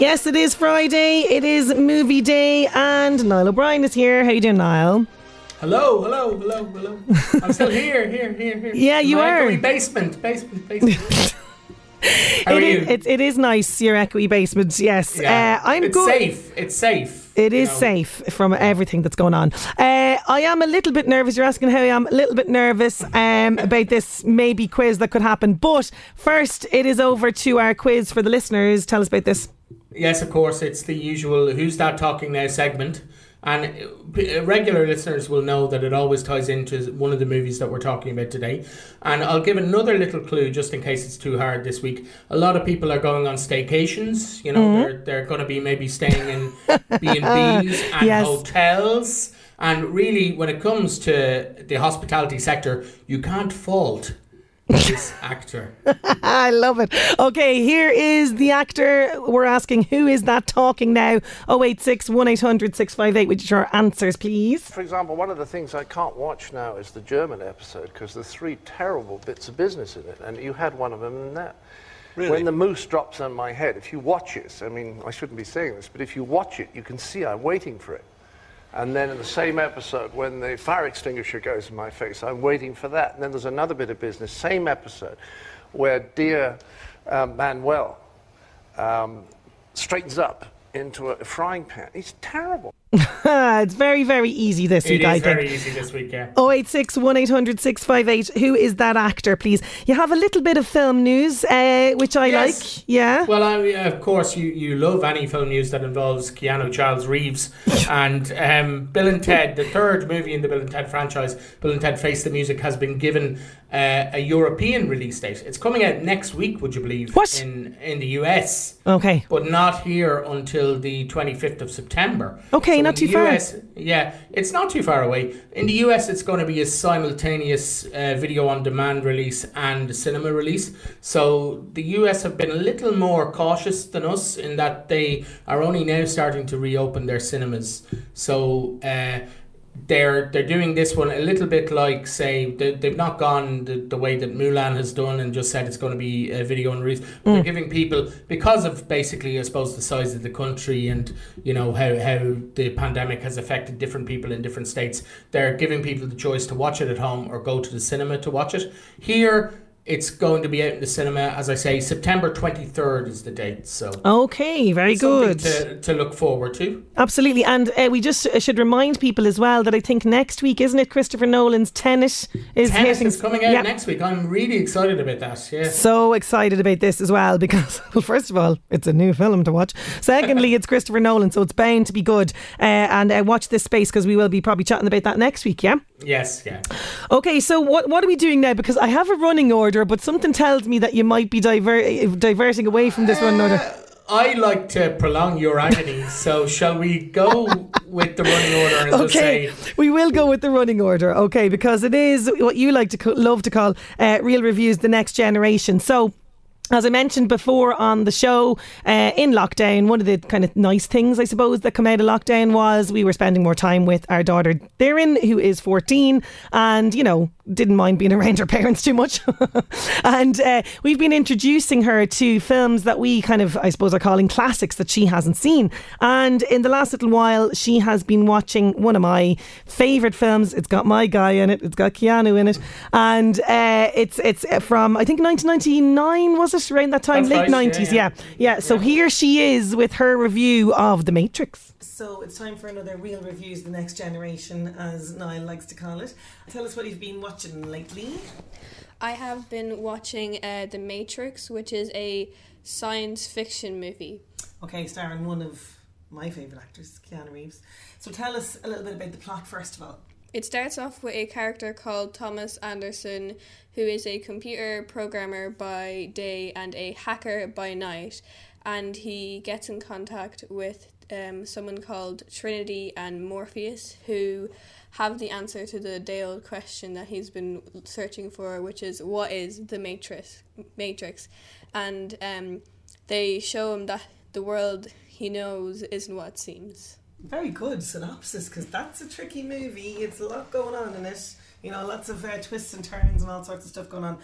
Yes, it is Friday. It is movie day, and Niall O'Brien is here. How you doing, Niall? Hello, hello, hello, hello. I'm still here, here, here, here. Yeah, you My are. Basement, basement, basement. How are It you? it, it is nice, your echoey basement. Yes, yeah. uh, I'm it's good. safe. It's safe. It is know. safe from everything that's going on. Uh, I am a little bit nervous. You're asking how I am. A little bit nervous um, about this maybe quiz that could happen. But first, it is over to our quiz for the listeners. Tell us about this. Yes, of course. It's the usual "Who's that talking now?" segment, and uh, regular listeners will know that it always ties into one of the movies that we're talking about today. And I'll give another little clue just in case it's too hard this week. A lot of people are going on staycations. You know, Mm-hmm. they're they're going to be maybe staying in B and B's and Yes. hotels. And really, when it comes to the hospitality sector, you can't fault this actor. I love it. Okay, here is the actor. We're asking who is that talking now? 086 1800 658 with your answers, please. For example, one of the things I can't watch now is the German episode because there's three terrible bits of business in it, and you had one of them in that. Really? When the moose drops on my head, if you watch it, I mean, I shouldn't be saying this, but if you watch it, you can see I'm waiting for it. And then in the same episode, when the fire extinguisher goes in my face, I'm waiting for that. And then there's another bit of business, same episode, where dear um, Manuel um, straightens up into a frying pan. He's terrible. it's very, very easy this It week, is I think. very easy this week, yeah. 086 1800 658. Who is that actor, please? You have a little bit of film news, uh, which I Yes. like. Yeah. Well, I, of course, you, you love any film news that involves Keanu Charles Reeves and um, Bill and Ted, the third movie in the Bill and Ted franchise. Bill and Ted Face the Music has been given uh, a European release date. It's coming out next week, would you believe? What? in in the US, okay. but not here until the twenty fifth of September. Okay, not too far. Yeah, it's not too far away. In the US, it's going to be a simultaneous uh, video on demand release and cinema release. So the US have been a little more cautious than us in that they are only now starting to reopen their cinemas. So uh, they're they're doing this one a little bit like say they, they've not gone the, the way that Mulan has done and just said it's going to be a video and release. But They're mm. giving people because of basically I suppose the size of the country and you know how how the pandemic has affected different people in different states. They're giving people the choice to watch it at home or go to the cinema to watch it. Here it's going to be out in the cinema as I say September 23rd is the date. So Okay, very good. to, to look forward to. Absolutely. And uh, we just uh, should remind people as well that I think next week, isn't it, Christopher Nolan's Tenet is Tennis hitting. is coming out Yeah. next week. I'm really excited about that. Yeah. So excited about this as well because, well, first of all, it's a new film to watch. Secondly, it's Christopher Nolan, so it's bound to be good. Uh, and uh, watch this space because we will be probably chatting about that next week, yeah? Yes, yeah. Okay, so what what are we doing now? Because I have a running order, but something tells me that you might be diver- diverting away from this one. order. I like to prolong your agony, so shall we go with the running order Okay, say we will go with the running order, okay, because it is what you like to co- love to call uh, real reviews, the next generation. So. As I mentioned before on the show, uh, in lockdown, one of the kind of nice things, I suppose, that come out of lockdown was we were spending more time with our daughter, Theron, who is 14, and, you know, didn't mind being around her parents too much. and uh, we've been introducing her to films that we kind of, I suppose, are calling classics that she hasn't seen. And in the last little while, she has been watching one of my favourite films. It's got my guy in it, it's got Keanu in it, and uh, it's, it's from, I think, 1999, was it? Around that time, That's late right, 90s, yeah, yeah. yeah. yeah. So here she is with her review of The Matrix. So it's time for another real reviews, the next generation, as Niall likes to call it. Tell us what you've been watching lately. I have been watching uh, The Matrix, which is a science fiction movie. Okay, starring one of my favourite actors, Keanu Reeves. So tell us a little bit about the plot first of all. It starts off with a character called Thomas Anderson, who is a computer programmer by day and a hacker by night. And he gets in contact with um, someone called Trinity and Morpheus, who have the answer to the day old question that he's been searching for, which is what is the Matrix? Matrix, and um, they show him that the world he knows isn't what it seems. Very good synopsis because that's a tricky movie. It's a lot going on in it. You know, lots of uh, twists and turns and all sorts of stuff going on.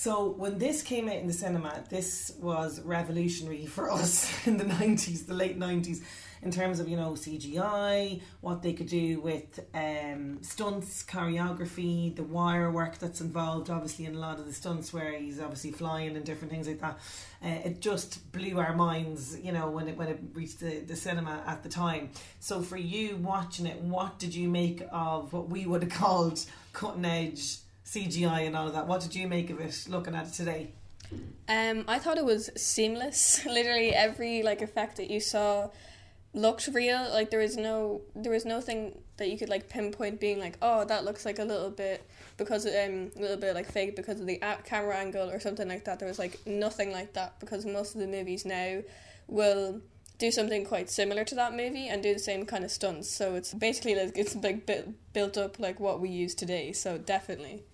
So when this came out in the cinema, this was revolutionary for us in the nineties, the late nineties, in terms of you know CGI, what they could do with um, stunts, choreography, the wire work that's involved. Obviously, in a lot of the stunts where he's obviously flying and different things like that. Uh, it just blew our minds, you know, when it when it reached the, the cinema at the time. So for you watching it, what did you make of what we would have called cutting edge? CGI and all of that. What did you make of it looking at it today? Um, I thought it was seamless. Literally every like effect that you saw looked real. Like there was no there was nothing that you could like pinpoint being like, oh, that looks like a little bit because um a little bit like fake because of the camera angle or something like that. There was like nothing like that because most of the movies now will do something quite similar to that movie and do the same kind of stunts. So it's basically like it's like built up like what we use today. So definitely.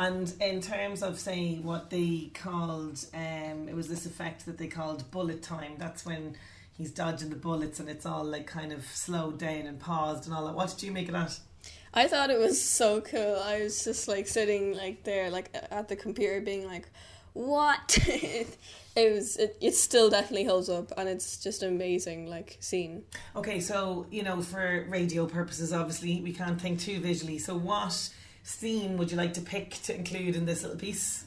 And in terms of say what they called, um, it was this effect that they called bullet time. That's when he's dodging the bullets and it's all like kind of slowed down and paused and all that. What did you make of that? I thought it was so cool. I was just like sitting like there, like at the computer, being like, "What?" it, it was. It, it still definitely holds up, and it's just an amazing like scene. Okay, so you know, for radio purposes, obviously we can't think too visually. So, what scene would you like to pick to include in this little piece?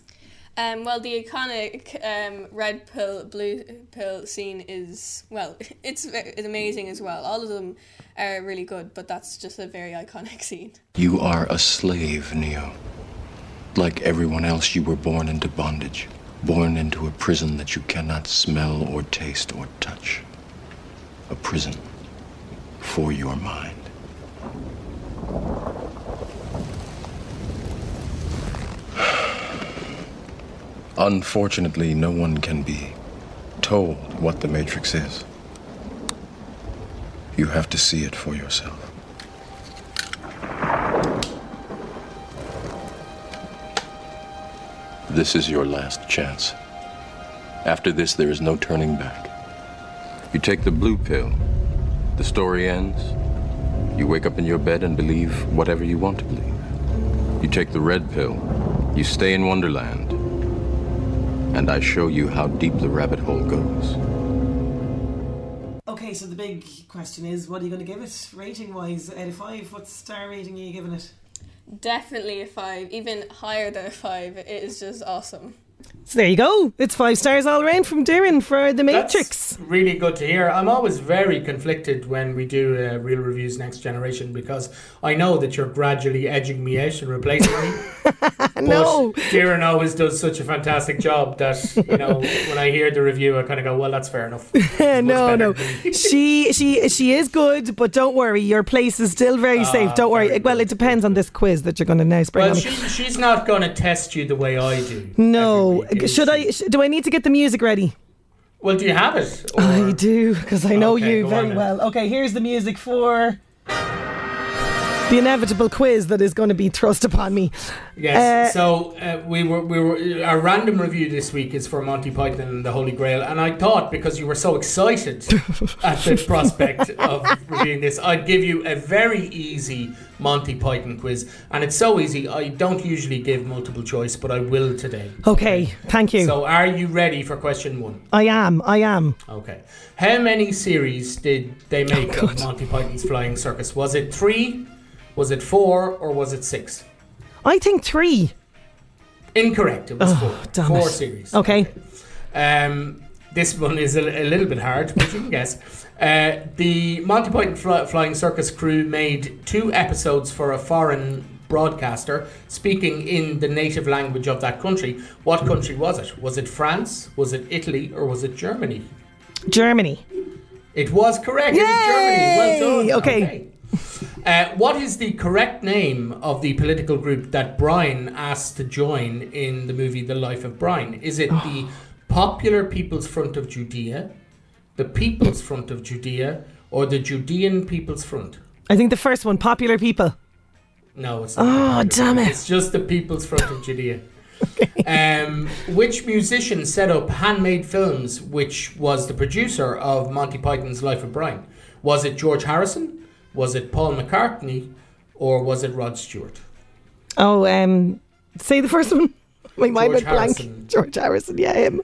Um, well, the iconic um, red pill, blue pill scene is well, it's it's amazing as well. All of them are really good, but that's just a very iconic scene. You are a slave, Neo. Like everyone else, you were born into bondage, born into a prison that you cannot smell or taste or touch. A prison for your mind. Unfortunately, no one can be told what the Matrix is. You have to see it for yourself. This is your last chance. After this, there is no turning back. You take the blue pill, the story ends. You wake up in your bed and believe whatever you want to believe. You take the red pill, you stay in Wonderland, and I show you how deep the rabbit hole goes. Okay, so the big question is, what are you going to give it rating wise out of five? What star rating are you giving it? Definitely a five, even higher than a five. It is just awesome. So there you go. It's five stars all around from Darren for The Matrix. That's really good to hear. I'm always very conflicted when we do uh, real reviews next generation because I know that you're gradually edging me out and replacing me. no. Darren always does such a fantastic job that you know when I hear the review, I kind of go, "Well, that's fair enough." No, no. she she she is good, but don't worry, your place is still very safe. Don't worry. Well, it depends on this quiz that you're going to now spring Well, she, she's not going to test you the way I do. no, Oh, every should? I? Sh- do I need to get the music ready? Well, do you have it? Or- I do because I know Okay, you very on well. Okay, here's the music for the inevitable quiz that is going to be thrust upon me. Yes. Uh, so uh, we were we were our random review this week is for Monty Python and the Holy Grail, and I thought because you were so excited at the prospect of reviewing this, I'd give you a very easy Monty Python quiz, and it's so easy. I don't usually give multiple choice, but I will today. Okay, thank you. So are you ready for question one? I am. I am. Okay. How many series did they make Oh, of Monty Python's Flying Circus? Was it three? Was it four? Or was it six? I think three. Incorrect. It was Oh, four. damn four it. series. Okay. Um, this one is a, a little bit hard, but you can guess. Uh, the Monty Python Fly- Flying Circus crew made two episodes for a foreign broadcaster speaking in the native language of that country. What country was it? Was it France? Was it Italy? Or was it Germany? Germany. It was correct. It was Germany. Well done. Yay! Okay. Uh, what is the correct name of the political group that Brian asked to join in the movie The Life of Brian? Is it the Popular People's Front of Judea, the People's Front of Judea, or the Judean People's Front? I think the first one, popular people. No, it's not. Oh, damn it. It's just the People's Front of Judea. Um, which musician set up Handmade Films, which was the producer of Monty Python's Life of Brian? Was it George Harrison? Was it Paul McCartney? Or was it Rod Stewart? Oh, um, say the first one. My mind George went blank. Harrison. George Harrison. Yeah, him.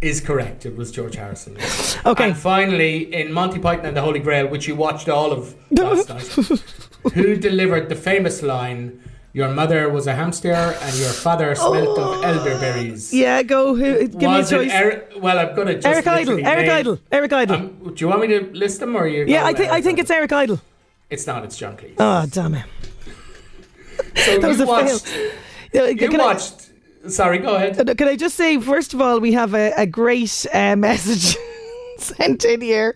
Is correct. It was George Harrison. Okay. And finally, in Monty Python and the Holy Grail, which you watched all of last night, who delivered the famous line, Your mother was a hamster and your father smelt of elderberries? Yeah, go. Who? Give was me a choice. Eric, well, I'm just. Eric Idle. Eric name- Idle. Eric Idle. Um, do you want me to list them or you? yeah, I think I think it's Eric Idle. It's not. It's Cleese. Oh, damn it. so That was a watched, fail. Yeah, You can I- sorry, go ahead. Can I just say, first of all, we have a, a great uh, message sent in here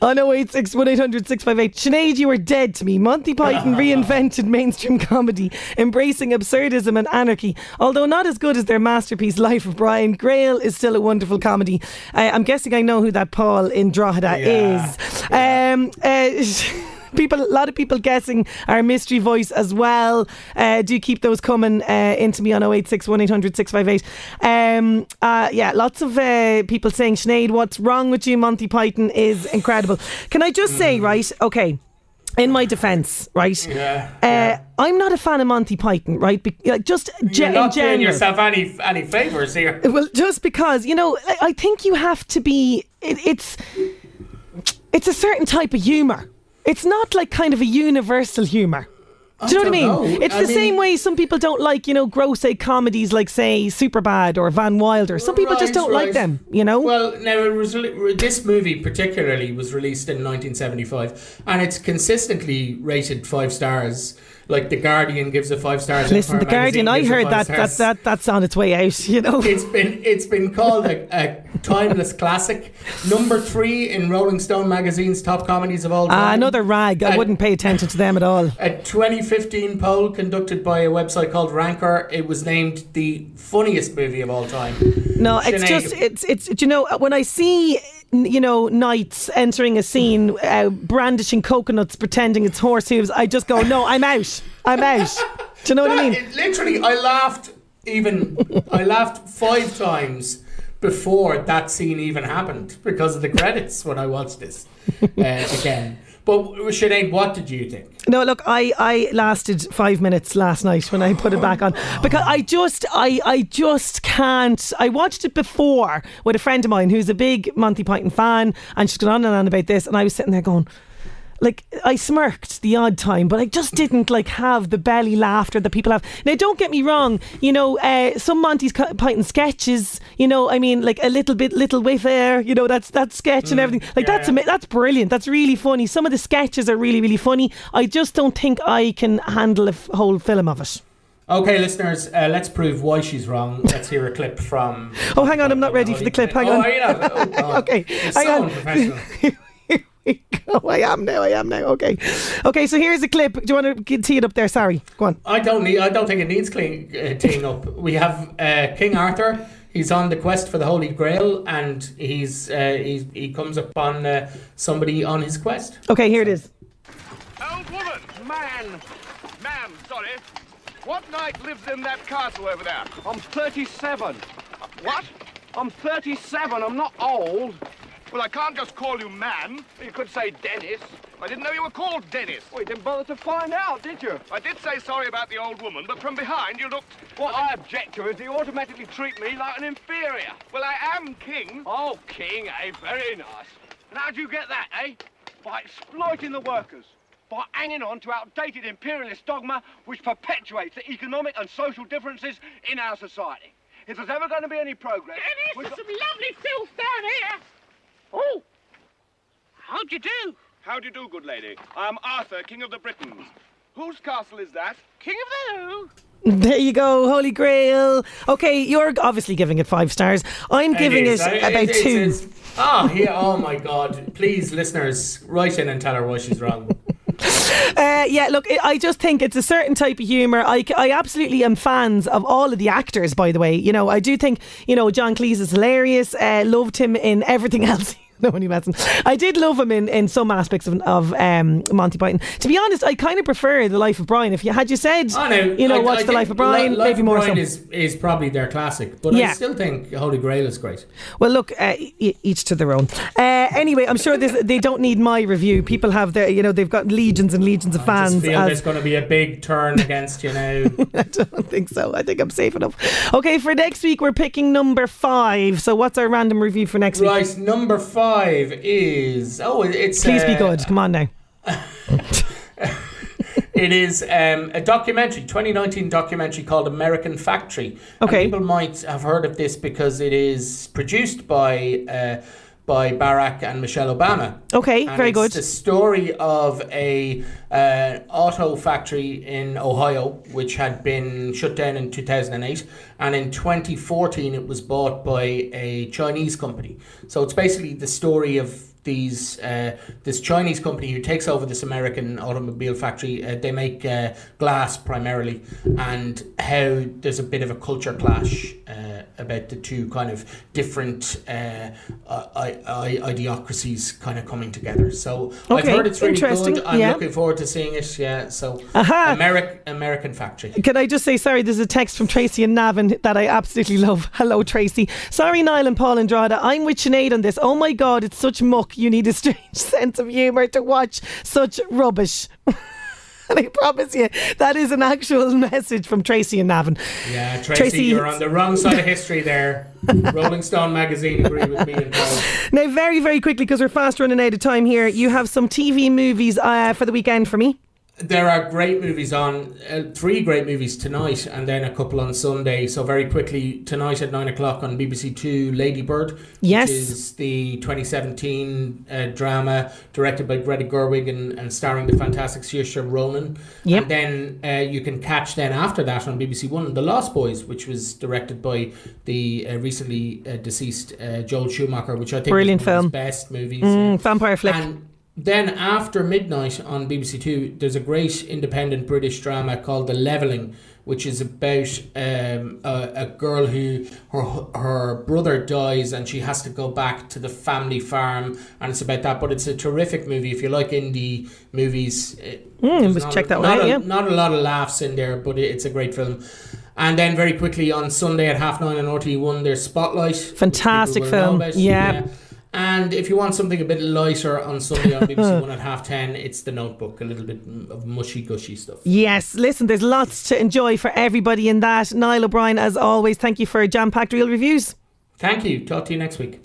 on 086 1800 658. Sinead, you are dead to me. Monty Python reinvented mainstream comedy, embracing absurdism and anarchy. Although not as good as their masterpiece, Life of Brian, Grail is still a wonderful comedy. Uh, I'm guessing I know who that Paul in Drogheda Yeah. is. Um, uh, People, a lot of people guessing our mystery voice as well. Uh, do keep those coming uh, into me on 086 1800 658. Um, uh, yeah, lots of uh, people saying, Sinead, what's wrong with you? Monty Python is incredible. Can I just say, right? Okay, in my defence, right? Yeah. Uh, I'm not a fan of Monty Python, right? Be- like, just ge- You're not doing yourself any any favors here. Well, just because you know, I, I think you have to be. It, it's it's a certain type of humour. It's not like kind of a universal humour. Do you know what I mean? know. It's I the same way some people don't like, you know, gross A comedies like, say, Superbad or Van Wilder. Some people just don't like them, you know? Well, now it was re- this movie particularly was released in 1975, and it's consistently rated five stars. Like the Guardian gives a five stars. Listen, The Guardian, I heard that, that, that that's on its way out, you know? It's been it's been called a, a timeless classic. Number three in Rolling Stone magazine's top comedies of all time. Ah, another rag. I Uh, wouldn't pay attention to them at all. A 2015 poll conducted by a website called Ranker, it was named the funniest movie of all time. No, it's just it's it's do you know when I see you know knights entering a scene uh, brandishing coconuts pretending it's horse hooves I just go no I'm out I'm out do you know what I mean literally, I laughed even. I laughed five times before that scene even happened because of the credits when I watched this uh, again. But Sinead, what did you think? no look I I lasted five minutes last night when I put it back on because I just I I just can't I watched it before with a friend of mine who's a big Monty Python fan and she's gone on and on about this and I was sitting there going like I smirked the odd time, but I just didn't like have the belly laughter that people have. Now, don't get me wrong. You know, uh, some Monty's Python sketches. You know, I mean, like a little bit, little way there. You know, that's that sketch and everything. Like yeah, that's yeah. ama- that's brilliant. That's really funny. Some of the sketches are really, really funny. I just don't think I can handle a f- whole film of it. Okay, listeners, uh, let's prove why she's wrong. Let's hear a clip from. Oh, hang on, I'm not ready for the clip. Hang oh, on. Are you not? Oh, Okay, hang so on. unprofessional. We go. I am now. I am now. Okay. Okay. So here's a clip. Do you want to tee it up there? Sorry. Go on. I don't need. I don't think it needs clean uh, teeing up. We have uh, King Arthur. He's on the quest for the Holy Grail, and he's uh, he's, he comes upon uh, somebody on his quest. Okay. Here it is. Old woman, man, Man, sorry. What knight lives in that castle over there? I'm 37. What? I'm 37. I'm not old. Well, I can't just call you man. You could say Dennis. I didn't know you were called Dennis. Well, you didn't bother to find out, did you? I did say sorry about the old woman, but from behind you looked... What I object to is you automatically treat me like an inferior. Well, I am king. Oh, king, eh? Very nice. And how'd you get that, eh? By exploiting the workers. By hanging on to outdated imperialist dogma which perpetuates the economic and social differences in our society. If there's ever going to be any progress... Dennis, we've there's got- some lovely filth down here. Oh, how'd you do? How do you do, good lady? I am Arthur, King of the Britons. Whose castle is that? King of the who? There you go, Holy Grail. Okay, you're obviously giving it five stars. I'm giving it, I- about it's- two. it's- Ah, yeah. Oh my God! Please, listeners, write in and tell her why she's wrong. Uh, yeah, look, I I just think it's a certain type of humour. I, I absolutely am fans of all of the actors, by the way. You know, I do think, you know, John Cleese is hilarious. Uh, loved him in everything else. No, only messing. I did love him in, in some aspects of, of um, Monty Python. To be honest, I kind of prefer The Life of Brian. If you had you said, Oh, no, you know, I- what's I The Life of Brian, Life maybe of more Brian so. is is probably their classic, but I still think Holy Grail is great. Well, look, uh, each to their own. Uh, anyway, I'm sure this, they don't need my review. People have their, you know, they've got legions and legions of fans. I just feel there's going to be a big turn against you now. I don't think so. I think I'm safe enough. Okay, for next week, we're picking number five. So, what's our random review for next week? right, number five is oh, it's Please be uh, good. Come on now. It is um, a documentary, 2019 documentary called American Factory. And Okay. people might have heard of this because it is produced by uh, by Barack and Michelle Obama. Okay, And very it's good. The story of a uh, auto factory in Ohio, which had been shut down in 2008, and in 2014 it was bought by a Chinese company. So it's basically the story of these uh, this Chinese company who takes over this American automobile factory. Uh, they make uh, glass primarily, and how there's a bit of a culture clash uh, about the two kind of different uh, I- I- idiocracies kind of coming together. So I've heard it's really good. I'm yeah. looking forward to seeing it. Yeah. So Aha. American American Factory. Can I just say sorry? There's a text from Tracy and Navin that I absolutely love. Hello, Tracy. Sorry, Niall and Paul in Drogheda. I'm with Sinead on this. Oh my God, it's such muck. You need a strange sense of humour to watch such rubbish. I promise you, that is an actual message from Tracy and Navin. Yeah, Tracy, you're on the wrong side of history there. Rolling Stone magazine agree with me and Now, very, very quickly, because we're fast running out of time here, you have some TV movies uh, for the weekend for me. There are great movies on, uh, three great movies tonight, and then a couple on Sunday. So very quickly tonight at nine o'clock on BBC Two, Lady Bird, Yes. is the 2017 uh, drama directed by Greta Gerwig and, and starring the fantastic Saoirse Ronan. Yep. And then uh, you can catch then after that on BBC One, The Lost Boys, which was directed by the uh, recently uh, deceased uh, Joel Schumacher, which I think Brilliant is one of film. his best movies. Mm, vampire flick. And then after midnight on BBC Two, there's a great independent British drama called The Levelling, which is about um, a, a girl who her her brother dies and she has to go back to the family farm, and it's about that. But it's a terrific movie if you like indie movies. it- Mm, let's check that one out, a- yeah. Not a lot of laughs in there, but it, it's a great film. And then very quickly on Sunday at half nine on RT1, there's Spotlight. Fantastic people will know film, about. yeah. And if you want something a bit lighter on Sunday on BBC One at half ten, it's The Notebook, a little bit of mushy gushy stuff. Yes, listen, there's lots to enjoy for everybody in that. Niall O'Brien, as always, thank you for jam packed real reviews. Thank you. Talk to you next week.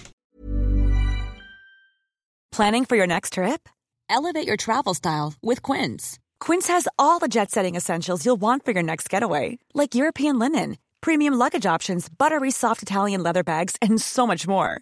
Planning for your next trip? Elevate your travel style with Quince. Quince has all the jet setting essentials you'll want for your next getaway, like European linen, premium luggage options, buttery soft Italian leather bags, and so much more.